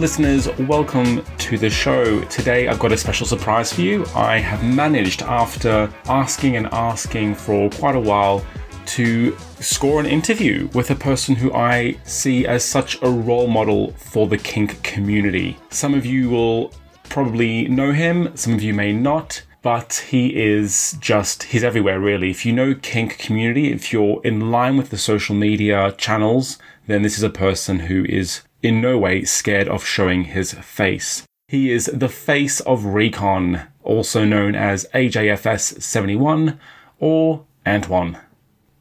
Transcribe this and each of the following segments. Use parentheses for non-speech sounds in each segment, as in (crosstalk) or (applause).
Listeners, welcome to the show. Today I've got a special surprise for you. I have managed, after asking and asking for quite a while, to score an interview with a person who I see as such a role model for the kink community. Some of you will probably know him, some of you may not but he is just he's everywhere really if you know kink community if you're in line with the social media channels then this is a person who is in no way scared of showing his face he is the face of recon also known as ajfs 71 or antoin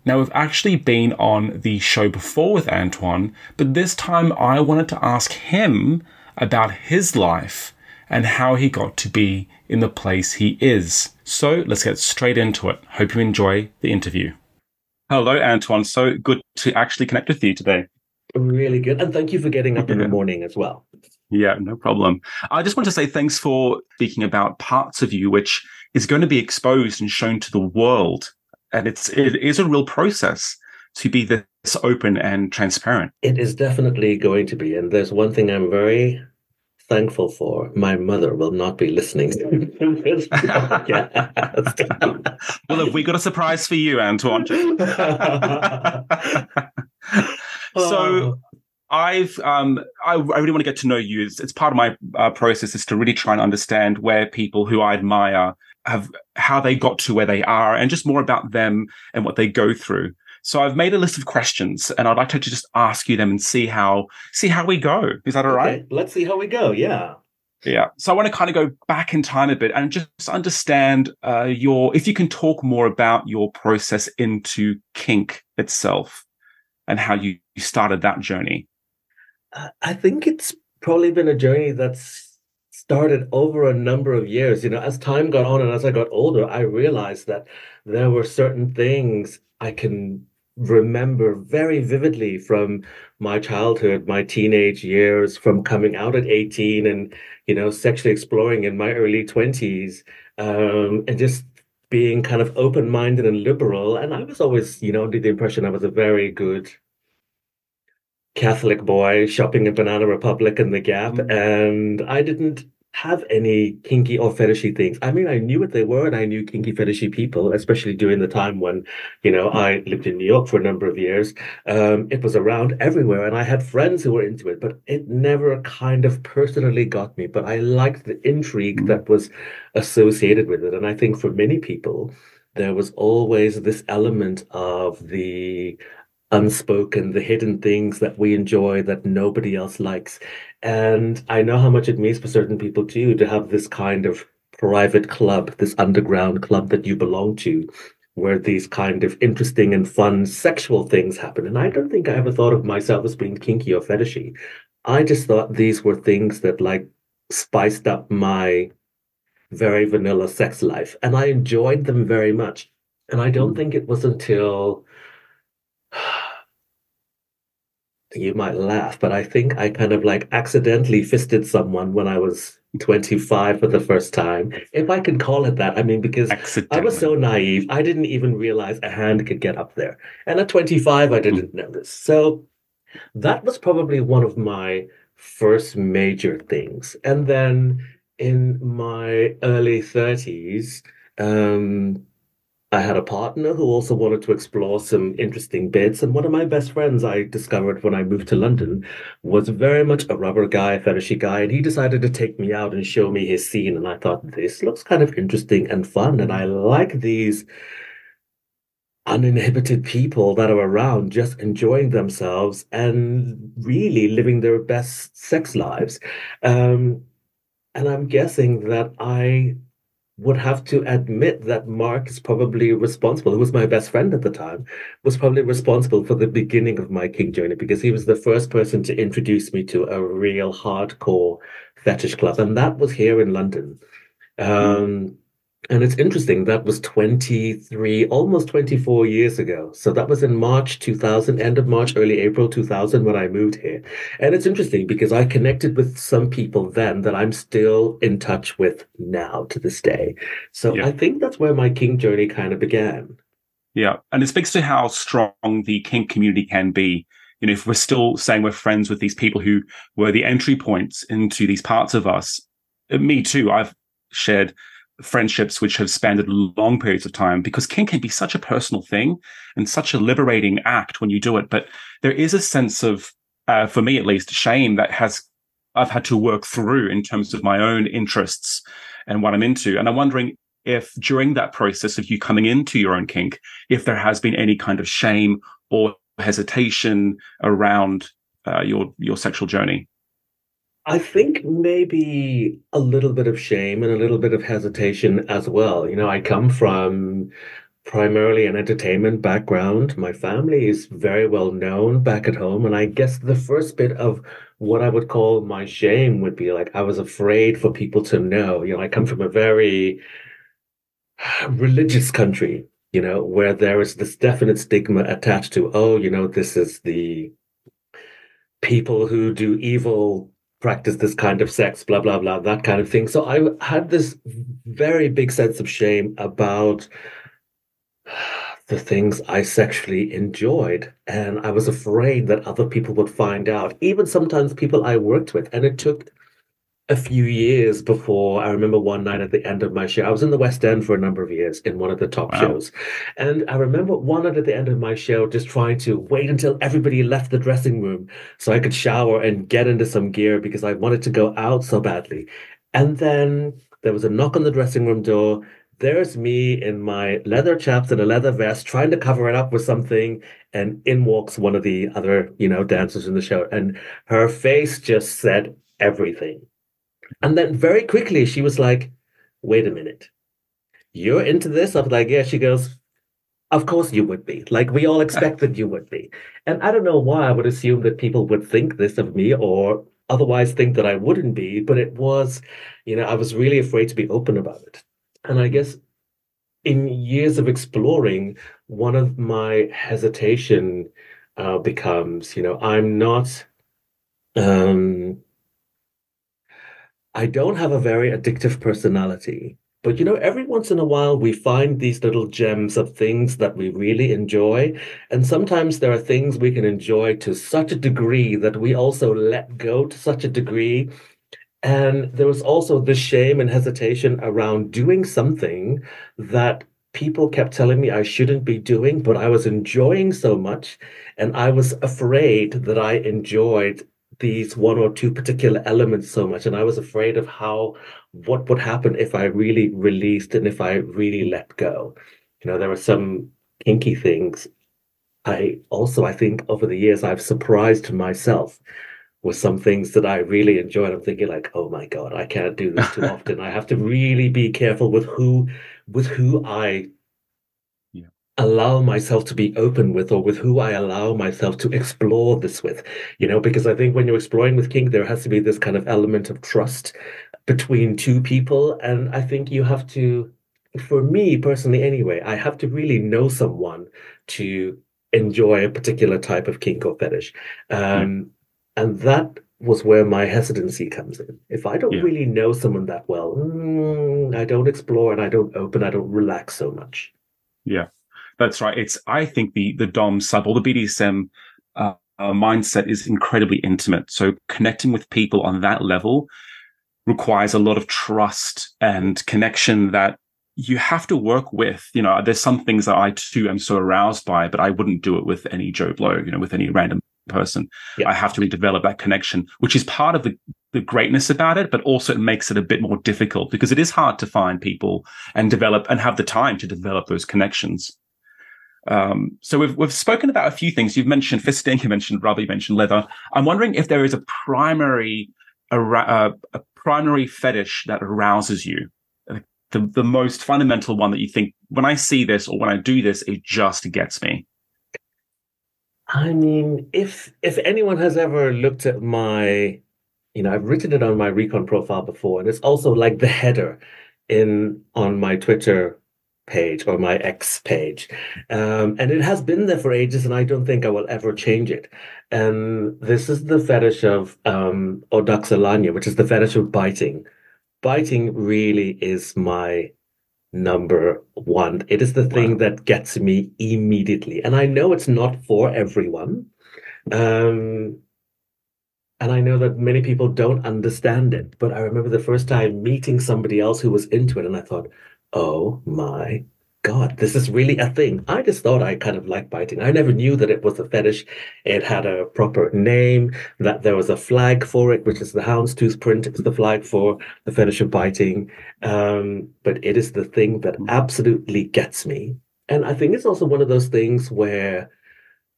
now, we've actually been on the show before with Antoin, but this time I wanted to ask him about his life and how he got to be in the place he is. So let's get straight into it. Hope you enjoy the interview. Hello, Antoin. So good to actually connect with you today. Really good. And thank you for getting up in the morning as well. Yeah, no problem. I just want to say thanks for speaking about parts of you which is going to be exposed and shown to the world and it's it is a real process to be this open and transparent. It is definitely going to be, and there's one thing I'm very thankful for. My mother will not be listening to this (laughs) well, have we got a surprise for you, Antoin? (laughs) (laughs) so. I've um, I, I, really want to get to know you. It's, it's part of my uh, process is to really try and understand where people who I admire have how they got to where they are and just more about them and what they go through. So I've made a list of questions and I'd like to just ask you them and see how see how we go. Is that all right? Okay, let's see how we go. Yeah. Yeah. So I want to kind of go back in time a bit and just understand uh, your if you can talk more about your process into kink itself and how you started that journey. I think it's probably been a journey that's started over a number of years. You know, as time got on and as I got older, I realized that there were certain things I can remember very vividly from my childhood, my teenage years, from coming out at 18 and, you know, sexually exploring in my early 20s, um, and just being kind of open minded and liberal. And I was always, you know, under the impression I was a very good Catholic boy shopping in Banana Republic and the Gap. Mm. And I didn't have any kinky or fetishy things. I mean, I knew what they were and I knew kinky fetishy people, especially during the time when, you know, I lived in New York for a number of years. Um, it was around everywhere and I had friends who were into it, but it never kind of personally got me. But I liked the intrigue that was associated with it. And I think for many people, there was always this element of the unspoken, the hidden things that we enjoy that nobody else likes. And I know how much it means for certain people too to have this kind of private club, this underground club that you belong to, where these kind of interesting and fun sexual things happen. And I don't think I ever thought of myself as being kinky or fetishy. I just thought these were things that like spiced up my very vanilla sex life. And I enjoyed them very much. And I don't hmm. think it was until (sighs) you might laugh, but I think I kind of like accidentally fisted someone when I was 25 for the first time. If I can call it that. I mean, because I was so naive, I didn't even realize a hand could get up there. And at 25, I didn't mm. know this. So that was probably one of my first major things. And then in my early 30s, um, I had a partner who also wanted to explore some interesting bits. And one of my best friends I discovered when I moved to London was very much a rubber guy, fetishy guy. And he decided to take me out and show me his scene. And I thought, this looks kind of interesting and fun. And I like these uninhibited people that are around just enjoying themselves and really living their best sex lives. Um, and I'm guessing that I would have to admit that Mark is probably responsible, who was my best friend at the time, was probably responsible for the beginning of my kink journey because he was the first person to introduce me to a real hardcore fetish club. And that was here in London. Um, and it's interesting, that was 23, almost 24 years ago. So that was in March 2000, end of March, early April 2000 when I moved here. And it's interesting because I connected with some people then that I'm still in touch with now to this day. So yeah. I think that's where my kink journey kind of began. Yeah. And it speaks to how strong the kink community can be you know, if we're still saying we're friends with these people who were the entry points into these parts of us, me too, I've shared friendships which have spanned long periods of time because kink can be such a personal thing and such a liberating act when you do it. But there is a sense of, uh, for me at least, shame that has I've had to work through in terms of my own interests and what I'm into. And I'm wondering if during that process of you coming into your own kink, if there has been any kind of shame or hesitation around uh, your your sexual journey. I think maybe a little bit of shame and a little bit of hesitation as well. You know, I come from primarily an entertainment background. My family is very well known back at home. And I guess the first bit of what I would call my shame would be like I was afraid for people to know. You know, I come from a very religious country, you know, where there is this definite stigma attached to, oh, you know, this is the people who do evil practice this kind of sex, blah, blah, blah, that kind of thing. So I had this very big sense of shame about the things I sexually enjoyed. And I was afraid that other people would find out, even sometimes people I worked with. And it took a few years before I remember one night at the end of my show. I was in the West End for a number of years in one of the top wow. shows. And I remember one night at the end of my show just trying to wait until everybody left the dressing room so I could shower and get into some gear because I wanted to go out so badly. And then there was a knock on the dressing room door. There's me in my leather chaps and a leather vest trying to cover it up with something. And in walks one of the other, you know, dancers in the show. And her face just said everything and then very quickly she was like, wait a minute. You're into this? I was like, yeah. She goes, of course you would be. Like we all expected you would be. And I don't know why I would assume that people would think this of me or otherwise think that I wouldn't be, but it was, you know, I was really afraid to be open about it. And I guess in years of exploring, one of my hesitation uh, becomes, you know, I'm not um I don't have a very addictive personality. But you know, every once in a while we find these little gems of things that we really enjoy. And sometimes there are things we can enjoy to such a degree that we also let go to such a degree. And there was also the shame and hesitation around doing something that people kept telling me I shouldn't be doing, but I was enjoying so much. And I was afraid that I enjoyed these one or two particular elements so much and i was afraid of how what would happen if i really released and if i really let go. You know there are some kinky things. I also i think over the years i've surprised myself with some things that i really enjoyed. I'm thinking like oh my god i can't do this too (laughs) often. I have to really be careful with who with who i allow myself to be open with or with who I allow myself to explore this with, you know, because I think when you're exploring with kink, there has to be this kind of element of trust between two people. And I think you have to, for me personally anyway, I have to really know someone to enjoy a particular type of kink or fetish. Um, mm. And that was where my hesitancy comes in. If I don't yeah. really know someone that well, mm, I don't explore and I don't open, I don't relax so much. Yeah. That's right. It's I think the the Dom sub or the BDSM uh, uh, mindset is incredibly intimate. So connecting with people on that level requires a lot of trust and connection that you have to work with. You know, there's some things that I too am so aroused by, but I wouldn't do it with any Joe Blow. You know, with any random person. Yeah. I have to really develop that connection, which is part of the the greatness about it, but also it makes it a bit more difficult because it is hard to find people and develop and have the time to develop those connections. Um, so we've we've spoken about a few things. You've mentioned fisting, you mentioned rubber, you mentioned leather. I'm wondering if there is a primary a, uh, a primary fetish that arouses you, the the most fundamental one that you think when I see this or when I do this, it just gets me. I mean, if if anyone has ever looked at my, you know, I've written it on my recon profile before, and it's also like the header in on my Twitter page or my X page. Um, and it has been there for ages, and I don't think I will ever change it. And this is the fetish of um, Odaxelagnia, which is the fetish of biting. Biting really is my number one. It is the thing wow. that gets me immediately. And I know it's not for everyone. Um, and I know that many people don't understand it, but I remember the first time meeting somebody else who was into it, and I thought, oh my God, this is really a thing. I just thought I kind of liked biting. I never knew that it was a fetish. It had a proper name, that there was a flag for it, which is the houndstooth print. It's the flag for the fetish of biting. Um, but it is the thing that mm. absolutely gets me. And I think it's also one of those things where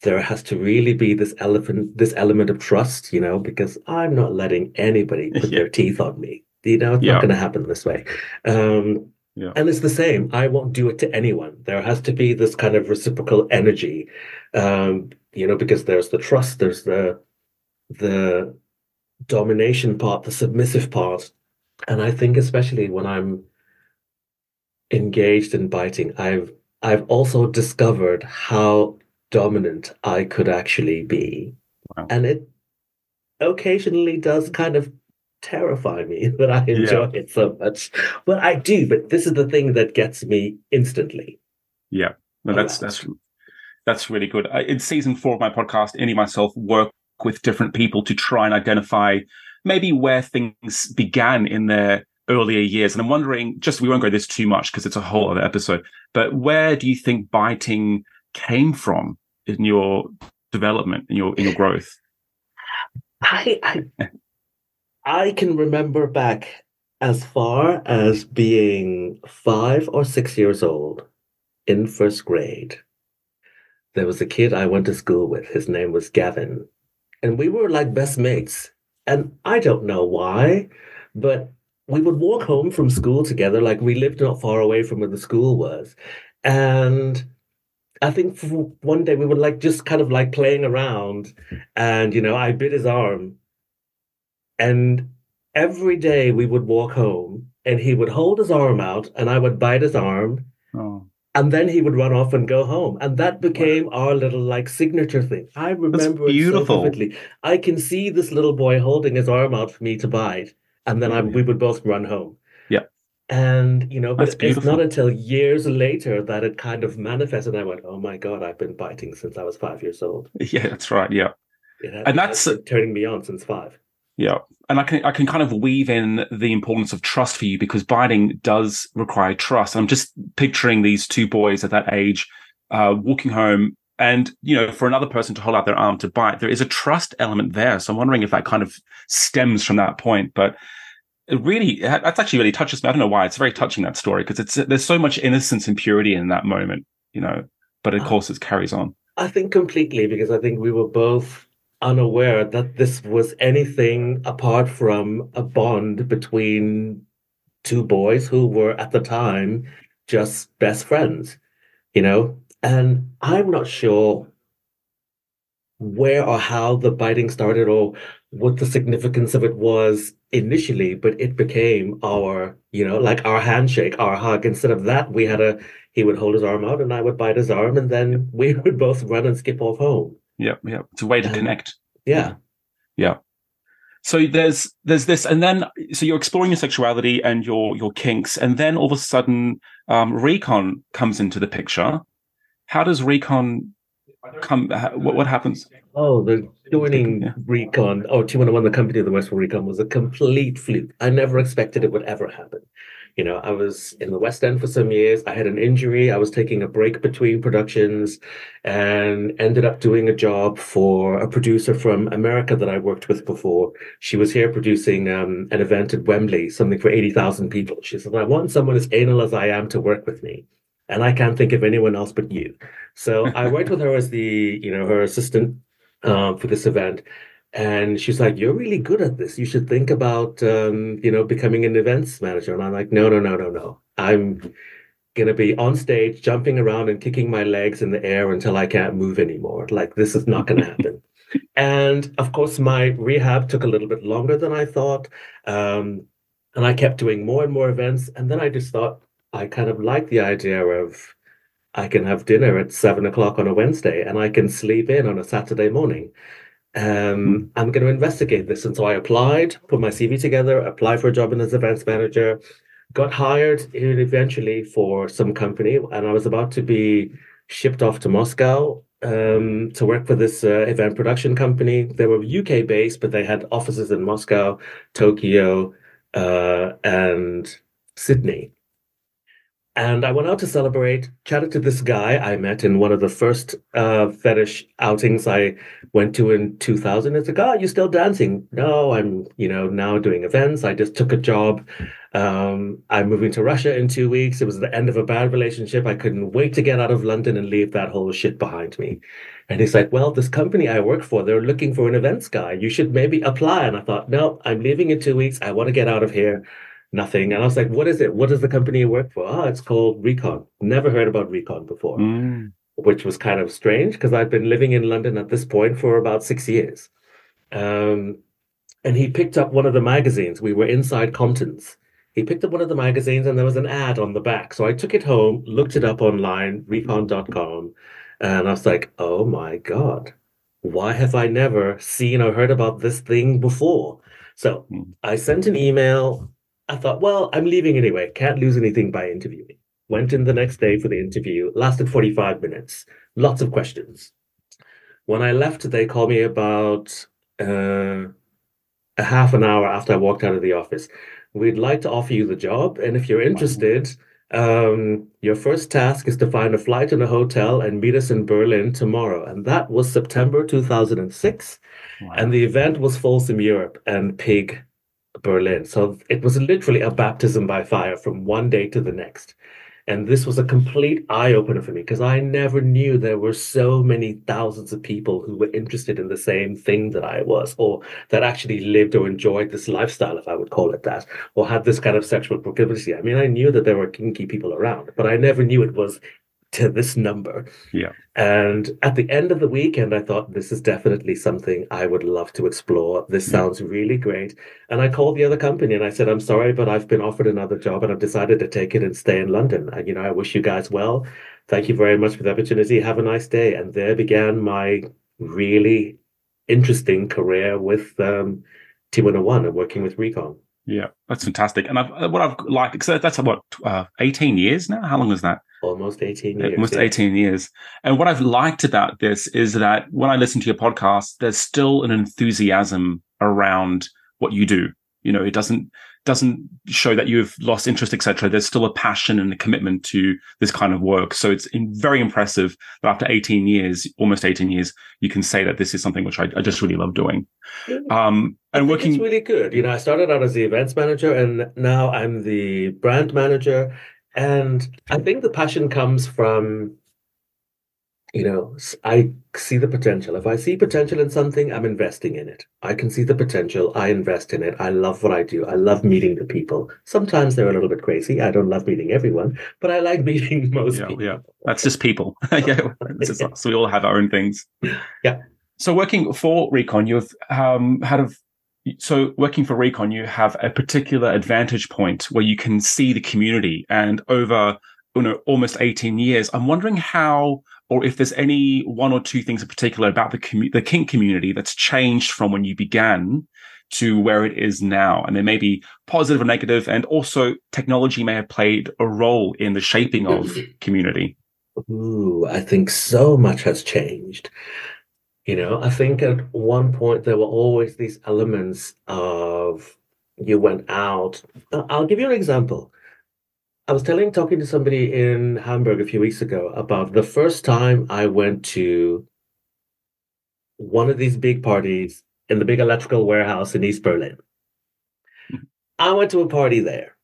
there has to really be this elephant, this element of trust, you know, because I'm not letting anybody put (laughs) yeah. their teeth on me. You know, it's yeah. not going to happen this way. Um, yeah. And it's the same. I won't do it to anyone. There has to be this kind of reciprocal energy, um, you know, because there's the trust, there's the the domination part, the submissive part, and I think especially when I'm engaged in biting, I've I've also discovered how dominant I could actually be, wow. and it occasionally does kind of terrify me (laughs) that I enjoy yeah. it so much. But I do. But this is the thing that gets me instantly. Yeah, no, that's that's that's really good. In season four of my podcast, Indy myself work with different people to try and identify maybe where things began in their earlier years. And I'm wondering, just we won't go this too much because it's a whole other episode. But where do you think biting came from in your development, in your in your growth? I, I I can remember back as far as being five or six years old in first grade. There was a kid I went to school with. His name was Gavin. And we were like best mates. And I don't know why, but we would walk home from school together. Like we lived not far away from where the school was. And I think one day we were like just kind of like playing around. And, you know, I bit his arm and every day we would walk home and he would hold his arm out and I would bite his arm. Oh. And then he would run off and go home. And that became wow. our little like signature thing. I remember it so vividly. I can see this little boy holding his arm out for me to bite. And then oh, I, we would both run home. Yeah. And, you know, but it's not until years later that it kind of manifested. I went, oh my God, I've been biting since I was five years old. (laughs) Yeah, that's right. Yeah. and that's turning me on since five. Yeah. And I can I can kind of weave in the importance of trust for you because biting does require trust. I'm just picturing these two boys at that age uh, walking home and you know for another person to hold out their arm to bite there is a trust element there so i'm wondering if that kind of stems from that point but it really that's actually really touches me i don't know why it's very touching that story because it's there's so much innocence and purity in that moment you know but of uh, course it carries on i think completely because i think we were both unaware that this was anything apart from a bond between two boys who were at the time just best friends, you know? And I'm not sure where or how the biting started or what the significance of it was initially, but it became our, you know, like our handshake, our hug. Instead of that, we had a, he would hold his arm out and I would bite his arm and then we (laughs) would both run and skip off home. Yeah, yeah. It's a way to um, connect. Yeah. Yeah. So there's there's this, and then so you're exploring your sexuality and your your kinks, and then all of a sudden, um, recon comes into the picture. How does recon come? What what happens? Oh, the joining yeah. recon. Oh, T101, the company of the Westworld Recon, was a complete fluke. I never expected it would ever happen. You know, I was in the West End for some years. I had an injury. I was taking a break between productions and ended up doing a job for a producer from America that I worked with before. She was here producing um, an event at Wembley, something for 80,000 people. She said, I want someone as anal as I am to work with me. And I can't think of anyone else but you. So I worked with her as the, you know, her assistant um, for this event and she's like you're really good at this. You should think about um, you know becoming an events manager. And i'm like no no no no no. I'm gonna be on stage jumping around and kicking my legs in the air until i can't move anymore. Like this is not gonna happen. (laughs) And of course my rehab took a little bit longer than i thought um, and i kept doing more and more events. And then i just thought i kind of like the idea of i can have dinner at seven o'clock on a wednesday and i can sleep in on a saturday morning um, I'm going to investigate this. And so I applied, put my CV together, applied for a job as an events manager, got hired eventually for some company, and I was about to be shipped off to Moscow um, to work for this uh, event production company. They were UK based, but they had offices in Moscow, Tokyo, uh, and Sydney. And I went out to celebrate, chatted to this guy I met in one of the first uh, fetish outings I went to in 2000. It's like, oh, you still dancing? No, I'm, you know, now doing events. I just took a job. Um, I'm moving to Russia in two weeks. It was the end of a bad relationship. I couldn't wait to get out of London and leave that whole shit behind me. And he's like, well, this company I work for, they're looking for an events guy. You should maybe apply. And I thought, no, I'm leaving in two weeks. I want to get out of here nothing. And I was like, what is it? What does the company work for? Oh, it's called Recon. Never heard about Recon before, mm. which was kind of strange because I'd been living in London at this point for about six years. Um, and he picked up one of the magazines. We were inside Compton's. He picked up one of the magazines and there was an ad on the back. So I took it home, looked it up online, recon.com, and I was like, oh my God, why have I never seen or heard about this thing before? So mm. I sent an email I thought, well, I'm leaving anyway. Can't lose anything by interviewing. Went in the next day for the interview. Lasted 45 minutes. Lots of questions. When I left, they called me about uh, a half an hour after I walked out of the office. We'd like to offer you the job, and if you're interested, um, your first task is to find a flight and a hotel and meet us in Berlin tomorrow. And that was September 2006. Wow. And the event was Folsom Europe and Pig Berlin. So it was literally a baptism by fire from one day to the next. And this was a complete eye opener for me because I never knew there were so many thousands of people who were interested in the same thing that I was, or that actually lived or enjoyed this lifestyle, if I would call it that, or had this kind of sexual proclivity. I mean, I knew that there were kinky people around, but I never knew it was to this number. Yeah. And at the end of the weekend, I thought this is definitely something I would love to explore. This yeah. sounds really great. And I called the other company and I said, I'm sorry, but I've been offered another job and I've decided to take it and stay in London. And, you know, I wish you guys well. Thank you very much for the opportunity. Have a nice day. And there began my really interesting career with um, T101 and working with Recon. Yeah, that's fantastic. And I've, what I've liked, because that's what, uh, 18 years now? How long is that? Almost 18 years. Almost yeah. 18 years. And what I've liked about this is that when I listen to your podcast, there's still an enthusiasm around what you do. You know, it doesn't doesn't show that you've lost interest, etc. There's still a passion and a commitment to this kind of work. So it's very impressive that after 18 years, almost 18 years, you can say that this is something which I, I just really love doing. Um, and working, it's really good. You know, I started out as the events manager, and now I'm the brand manager, and I think the passion comes from, you know, I see the potential. If I see potential in something, I'm investing in it. I can see the potential. I invest in it. I love what I do. I love meeting the people. Sometimes they're a little bit crazy. I don't love meeting everyone, but I like (laughs) meeting most yeah, people. Yeah, that's just people. (laughs) yeah, (laughs) just, so we all have our own things. Yeah. So working for Recon, you've um, had a so working for Recon, you have a particular advantage point where you can see the community. And over you know almost 18 years i'm wondering how or if there's any one or two things in particular about the commu- the kink community that's changed from when you began to where it is now. And there may be positive or negative and also technology may have played a role in the shaping of mm-hmm. community. Ooh, I think so much has changed. You know, I think at one point there were always these elements of you went out. I'll give you an example. I was telling, talking to somebody in Hamburg a few weeks ago about the first time I went to one of these big parties in the big electrical warehouse in East Berlin. I went to a party there.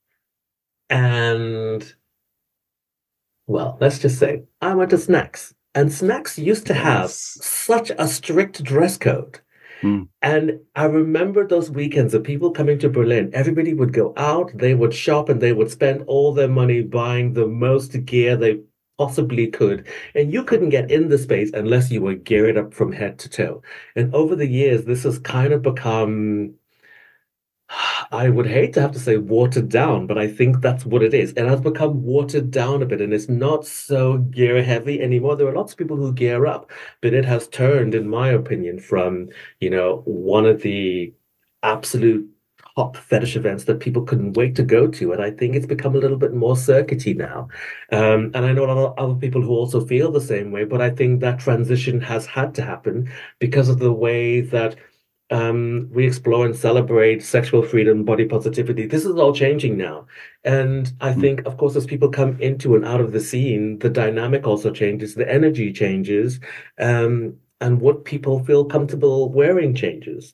And, well, let's just say I went to Snax. And Snax used to have yes. such a strict dress code. Mm. And I remember those weekends of people coming to Berlin. Everybody would go out, they would shop, and they would spend all their money buying the most gear they possibly could. And you couldn't get in the space unless you were geared up from head to toe. And over the years, this has kind of become I would hate to have to say watered down, but I think that's what it is. It has become watered down a bit and it's not so gear heavy anymore. There are lots of people who gear up, but it has turned, in my opinion, from, you know, one of the absolute top fetish events that people couldn't wait to go to. And I think it's become a little bit more circuity now. Um, and I know a lot of other people who also feel the same way, but I think that transition has had to happen because of the way that um, we explore and celebrate sexual freedom, body positivity. This is all changing now. And I hmm. think, of course, as people come into and out of the scene, the dynamic also changes, the energy changes, um, and what people feel comfortable wearing changes.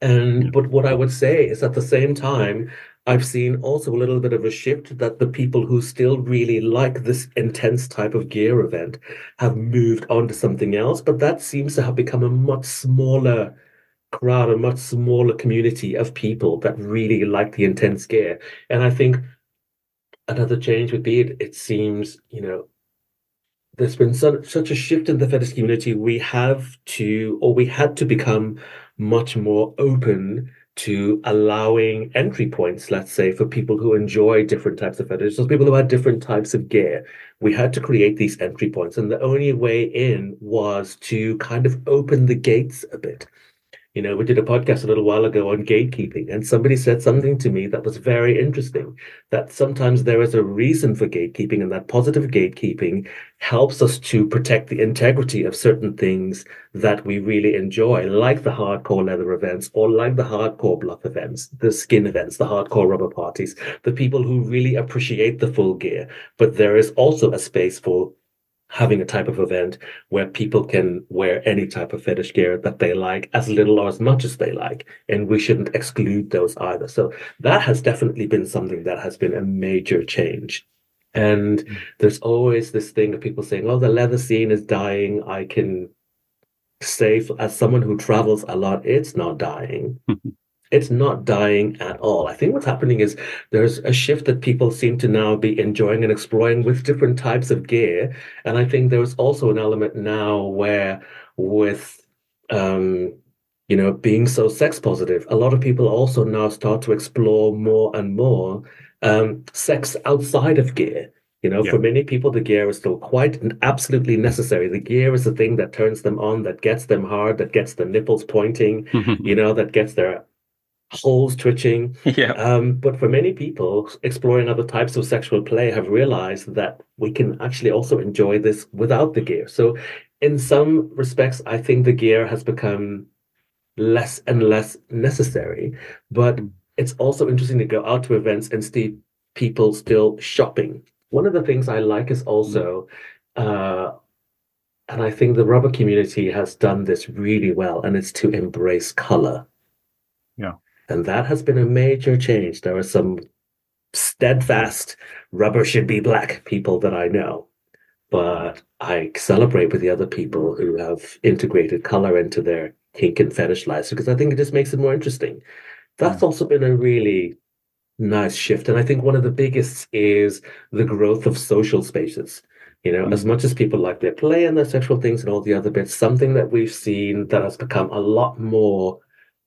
And but what I would say is at the same time, I've seen also a little bit of a shift that the people who still really like this intense type of gear event have moved on to something else. But that seems to have become a much smaller crowd, a much smaller community of people that really like the intense gear. And I think another change would be it, it seems, you know, there's been such, such a shift in the fetish community. We have to, or we had to become much more open to allowing entry points, let's say, for people who enjoy different types of fetishes, so people who had different types of gear. We had to create these entry points, and the only way in was to kind of open the gates a bit. You know, we did a podcast a little while ago on gatekeeping, and somebody said something to me that was very interesting that sometimes there is a reason for gatekeeping, and that positive gatekeeping helps us to protect the integrity of certain things that we really enjoy, like the hardcore leather events or like the hardcore bluff events, the skin events, the hardcore rubber parties, the people who really appreciate the full gear. But there is also a space for having a type of event where people can wear any type of fetish gear that they like as little or as much as they like and we shouldn't exclude those either. So that has definitely been something that has been a major change. And mm. there's always this thing of people saying oh the leather scene is dying. I can say as someone who travels a lot it's not dying (laughs) it's not dying at all. I think what's happening is there's a shift that people seem to now be enjoying and exploring with different types of gear. And I think there's also an element now where with um, you know, being so sex positive, a lot of people also now start to explore more and more um, sex outside of gear. You know, yeah. for many people, the gear is still quite absolutely necessary. The gear is the thing that turns them on, that gets them hard, that gets the nipples pointing, (laughs) you know, that gets their holes twitching. (laughs) Yeah. Um, but for many people, exploring other types of sexual play have realized that we can actually also enjoy this without the gear. So, in some respects, I think the gear has become less and less necessary. But it's also interesting to go out to events and see people still shopping. One of the things I like is also, uh, and I think the rubber community has done this really well, and it's to embrace color. Yeah. And that has been a major change. There are some steadfast rubber should be black people that I know. But I celebrate with the other people who have integrated color into their kink and fetish lives because I think it just makes it more interesting. That's mm. also been a really nice shift. And I think one of the biggest is the growth of social spaces. You know, mm. as much as people like their play and their sexual things and all the other bits, something that we've seen that has become a lot more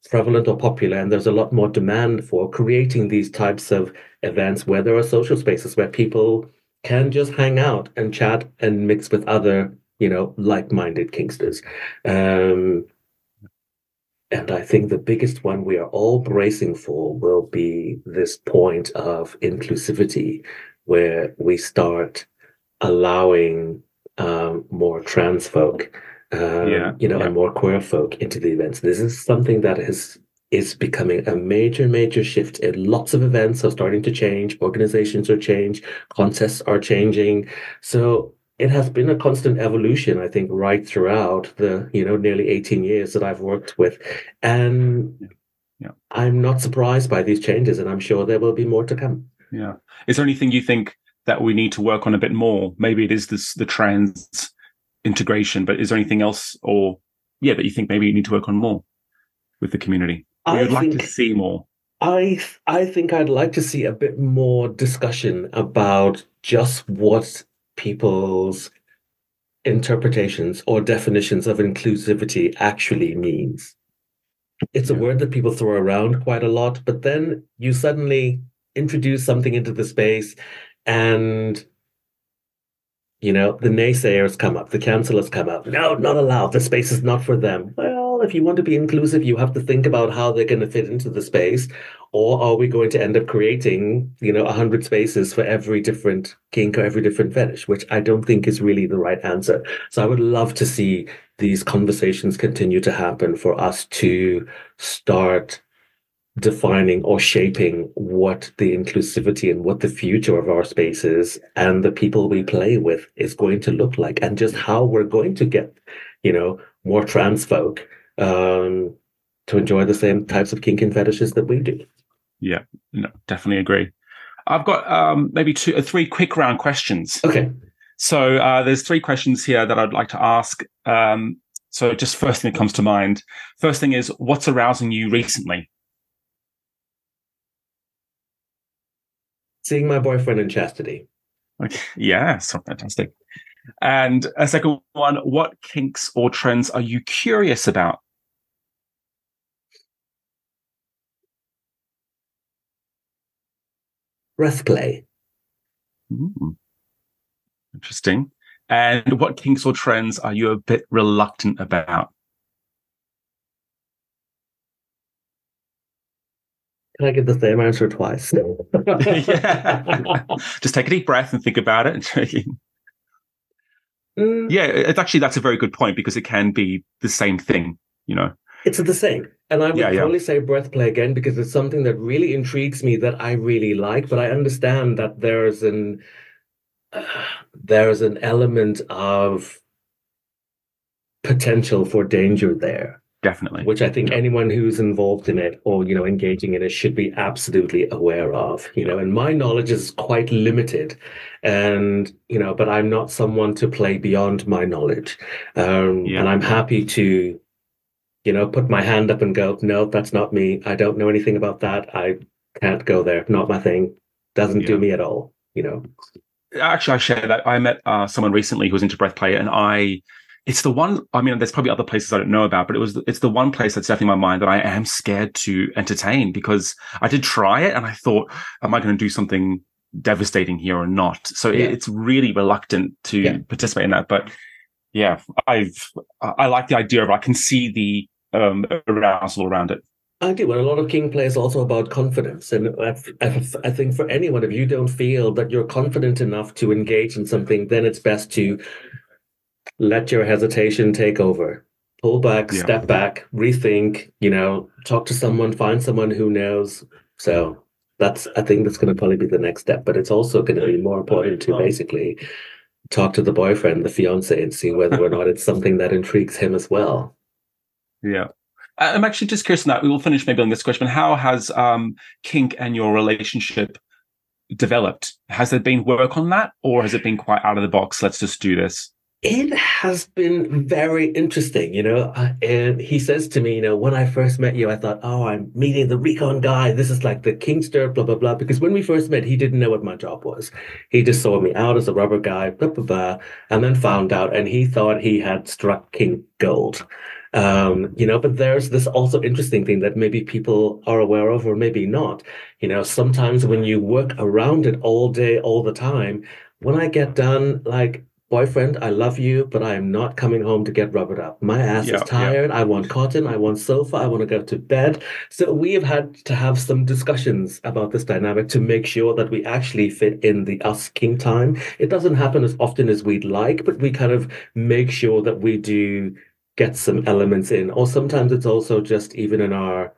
prevalent or popular and there's a lot more demand for creating these types of events where there are social spaces where people can just hang out and chat and mix with other you know like-minded kinksters. Um, and i think the biggest one we are all bracing for will be this point of inclusivity where we start allowing um, more trans folk um, yeah, you know, yeah. and more queer folk into the events. This is something that is is becoming a major, major shift. And lots of events are starting to change. Organizations are change. Contests are changing. So it has been a constant evolution, I think, right throughout the you know nearly 18 years that I've worked with, and yeah. I'm not surprised by these changes, and I'm sure there will be more to come. Yeah, is there anything you think that we need to work on a bit more? Maybe it is this the trans integration, but is there anything else or yeah, that you think maybe you need to work on more with the community? Or you'd like to see more? I I think I'd like to see a bit more discussion about just what people's interpretations or definitions of inclusivity actually means. It's yeah. a word that people throw around quite a lot, but then you suddenly introduce something into the space and you know, the naysayers come up, the councillors come up. No, not allowed. The space is not for them. Well, if you want to be inclusive, you have to think about how they're going to fit into the space. Or are we going to end up creating, you know, 100 spaces for every different kink or every different fetish, which I don't think is really the right answer. So I would love to see these conversations continue to happen for us to start defining or shaping what the inclusivity and what the future of our spaces and the people we play with is going to look like and just how we're going to get you know more trans folk um, to enjoy the same types of kink and fetishes that we do. Yeah no definitely agree. I've got um, maybe two or uh, three quick round questions. Okay. So uh, there's three questions here that i'd like to ask um, so just first thing that comes to mind. First thing is what's arousing you recently seeing my boyfriend in chastity. Okay. Yeah, so fantastic. And a second one, what kinks or trends are you curious about? Breath play. Mm. Interesting. And what kinks or trends are you a bit reluctant about? Can I give the same answer twice? (laughs) yeah. (laughs) Just take a deep breath and think about it. (laughs) mm. Yeah, it's actually that's a very good point because it can be the same thing, you know. It's the same. And I would yeah, yeah. say breath play again because it's something that really intrigues me that I really like, but I understand that there's an uh, (sighs) there's an element of potential for danger there definitely. Which i think yeah. anyone who's involved in it or you know engaging in it should be absolutely aware of you know and my knowledge is quite limited. And you know but i'm not someone to play beyond my knowledge. Um, yeah. and i'm happy to you know put my hand up and go no that's not me. I don't know anything about that. I can't go there. Not my thing. Doesn't yeah. do me at all you know? Actually i share that. I met uh, someone recently who was into breath play and i it's the one i mean there's probably other places i don't know about but it was it's the one place that's definitely my mind that i am scared to entertain because i did try it and i thought am i going to do something devastating here or not so yeah. it's really reluctant to yeah. participate in that but yeah i've i like the idea of i can see the um arousal around it I do, and a lot of kink play is also about confidence. And I, I think for anyone, if you don't feel that you're confident enough to engage in something, then it's best to let your hesitation take over. Pull back, yeah. step back, rethink, you know, talk to someone, find someone who knows. So that's, I think that's going to probably be the next step. But it's also going to be more important to basically talk to the boyfriend, the fiance, and see whether or not it's something that intrigues him as well. Yeah. I'm actually just curious on that. We will finish maybe on this question. How has um, kink and your relationship developed? Has there been work on that, or has it been quite out of the box? Let's just do this it has been very interesting, you know. Uh, and he says to me, you know, when I first met you, I thought, oh, I'm meeting the recon guy. This is like the Kinkster, blah, blah, blah. Because when we first met, he didn't know what my job was. He just saw me out as a rubber guy, blah, blah, blah. And then found out, and he thought he had struck kink Gold. Um, you know, but there's this also interesting thing that maybe people are aware of or maybe not. You know, sometimes when you work around it all day, all the time, when I get done, like boyfriend, I love you, but I am not coming home to get rubbered up. My ass yep, is tired. Yep. I want cotton. I want sofa. I want to go to bed. So we have had to have some discussions about this dynamic to make sure that we actually fit in the us kink time. It doesn't happen as often as we'd like, but we kind of make sure that we do get some elements in. Or sometimes it's also just even in our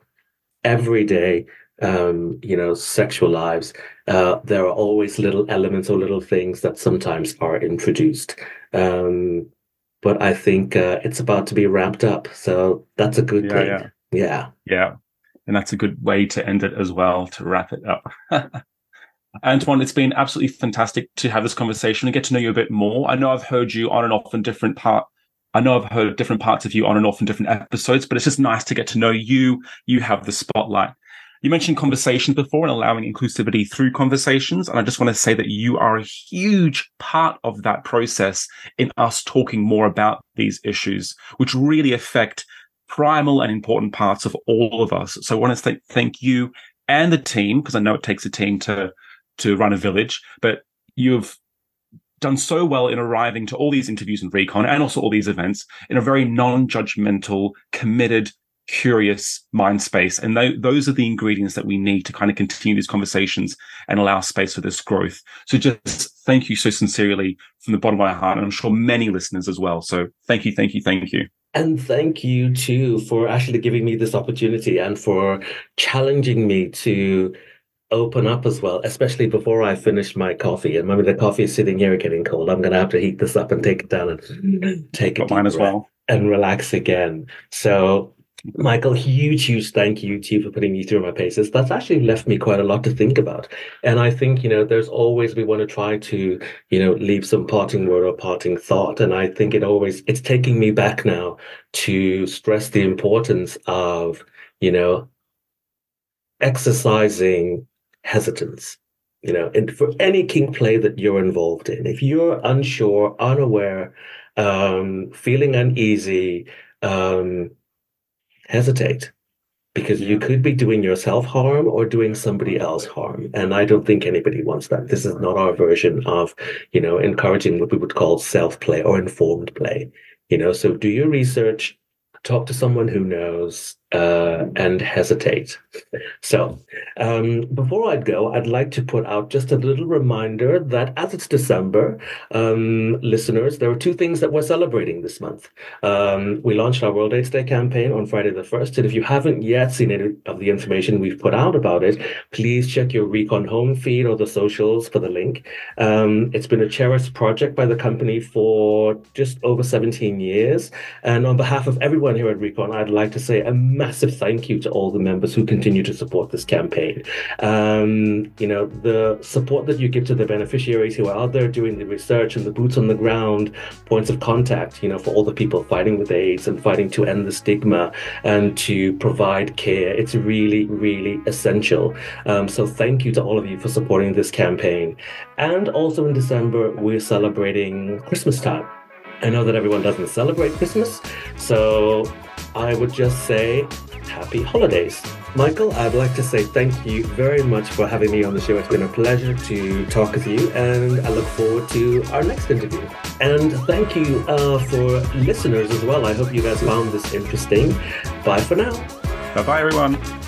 everyday um, you know, sexual lives, uh, there are always little elements or little things that sometimes are introduced. Um, but I think uh, it's about to be ramped up, so that's a good yeah, thing. Yeah. yeah, yeah, and that's a good way to end it as well to wrap it up. (laughs) Antoin, it's been absolutely fantastic to have this conversation and get to know you a bit more. I know I've heard you on and off in different part. I know I've heard different parts of you on and off in different episodes, but it's just nice to get to know you. You have the spotlight. You mentioned conversations before and allowing inclusivity through conversations. And I just want to say that you are a huge part of that process in us talking more about these issues, which really affect primal and important parts of all of us. So I want to th- thank you and the team, because I know it takes a team to, to run a village, but you've done so well in arriving to all these interviews and recon and also all these events in a very non-judgmental, committed, curious mind space. And th- those are the ingredients that we need to kind of continue these conversations and allow space for this growth. So just thank you so sincerely from the bottom of my heart. And I'm sure many listeners as well. So thank you, thank you, thank you. And thank you too for actually giving me this opportunity and for challenging me to open up as well, especially before I finish my coffee. And maybe the coffee is sitting here getting cold. I'm going to have to heat this up and take it down and take it mine as well and relax again. So Michael, huge, huge thank you to you for putting me through my paces. That's actually left me quite a lot to think about. And I think, you know, there's always, we want to try to, you know, leave some parting word or parting thought. And I think it always, it's taking me back now to stress the importance of, you know, exercising hesitance. You know, and for any kink play that you're involved in, if you're unsure, unaware, um, feeling uneasy, um, hesitate because you could be doing yourself harm or doing somebody else harm. And i don't think anybody wants that. This is not our version of you know encouraging what we would call self play or informed play you know. So do your research talk to someone who knows uh, and hesitate. So, um, before I go, I'd like to put out just a little reminder that as it's December, um, listeners, there are two things that we're celebrating this month. Um, we launched our World AIDS Day campaign on Friday the 1st. And if you haven't yet seen any of the information we've put out about it, please check your Recon home feed or the socials for the link. Um, it's been a cherished project by the company for just over 17 years. And on behalf of everyone here at Recon, I'd like to say a massive thank you to all the members who continue to support this campaign. Um, you know, the support that you give to the beneficiaries who are out there doing the research and the boots on the ground points of contact, you know, for all the people fighting with AIDS and fighting to end the stigma and to provide care. It's really, really essential. Um, so thank you to all of you for supporting this campaign. And also in December, we're celebrating Christmas time. I know that everyone doesn't celebrate Christmas, so I would just say happy holidays. Michael, I'd like to say thank you very much for having me on the show. It's been a pleasure to talk with you, and I look forward to our next interview. And thank you uh, for listeners as well. I hope you guys found this interesting. Bye for now. Bye bye, everyone.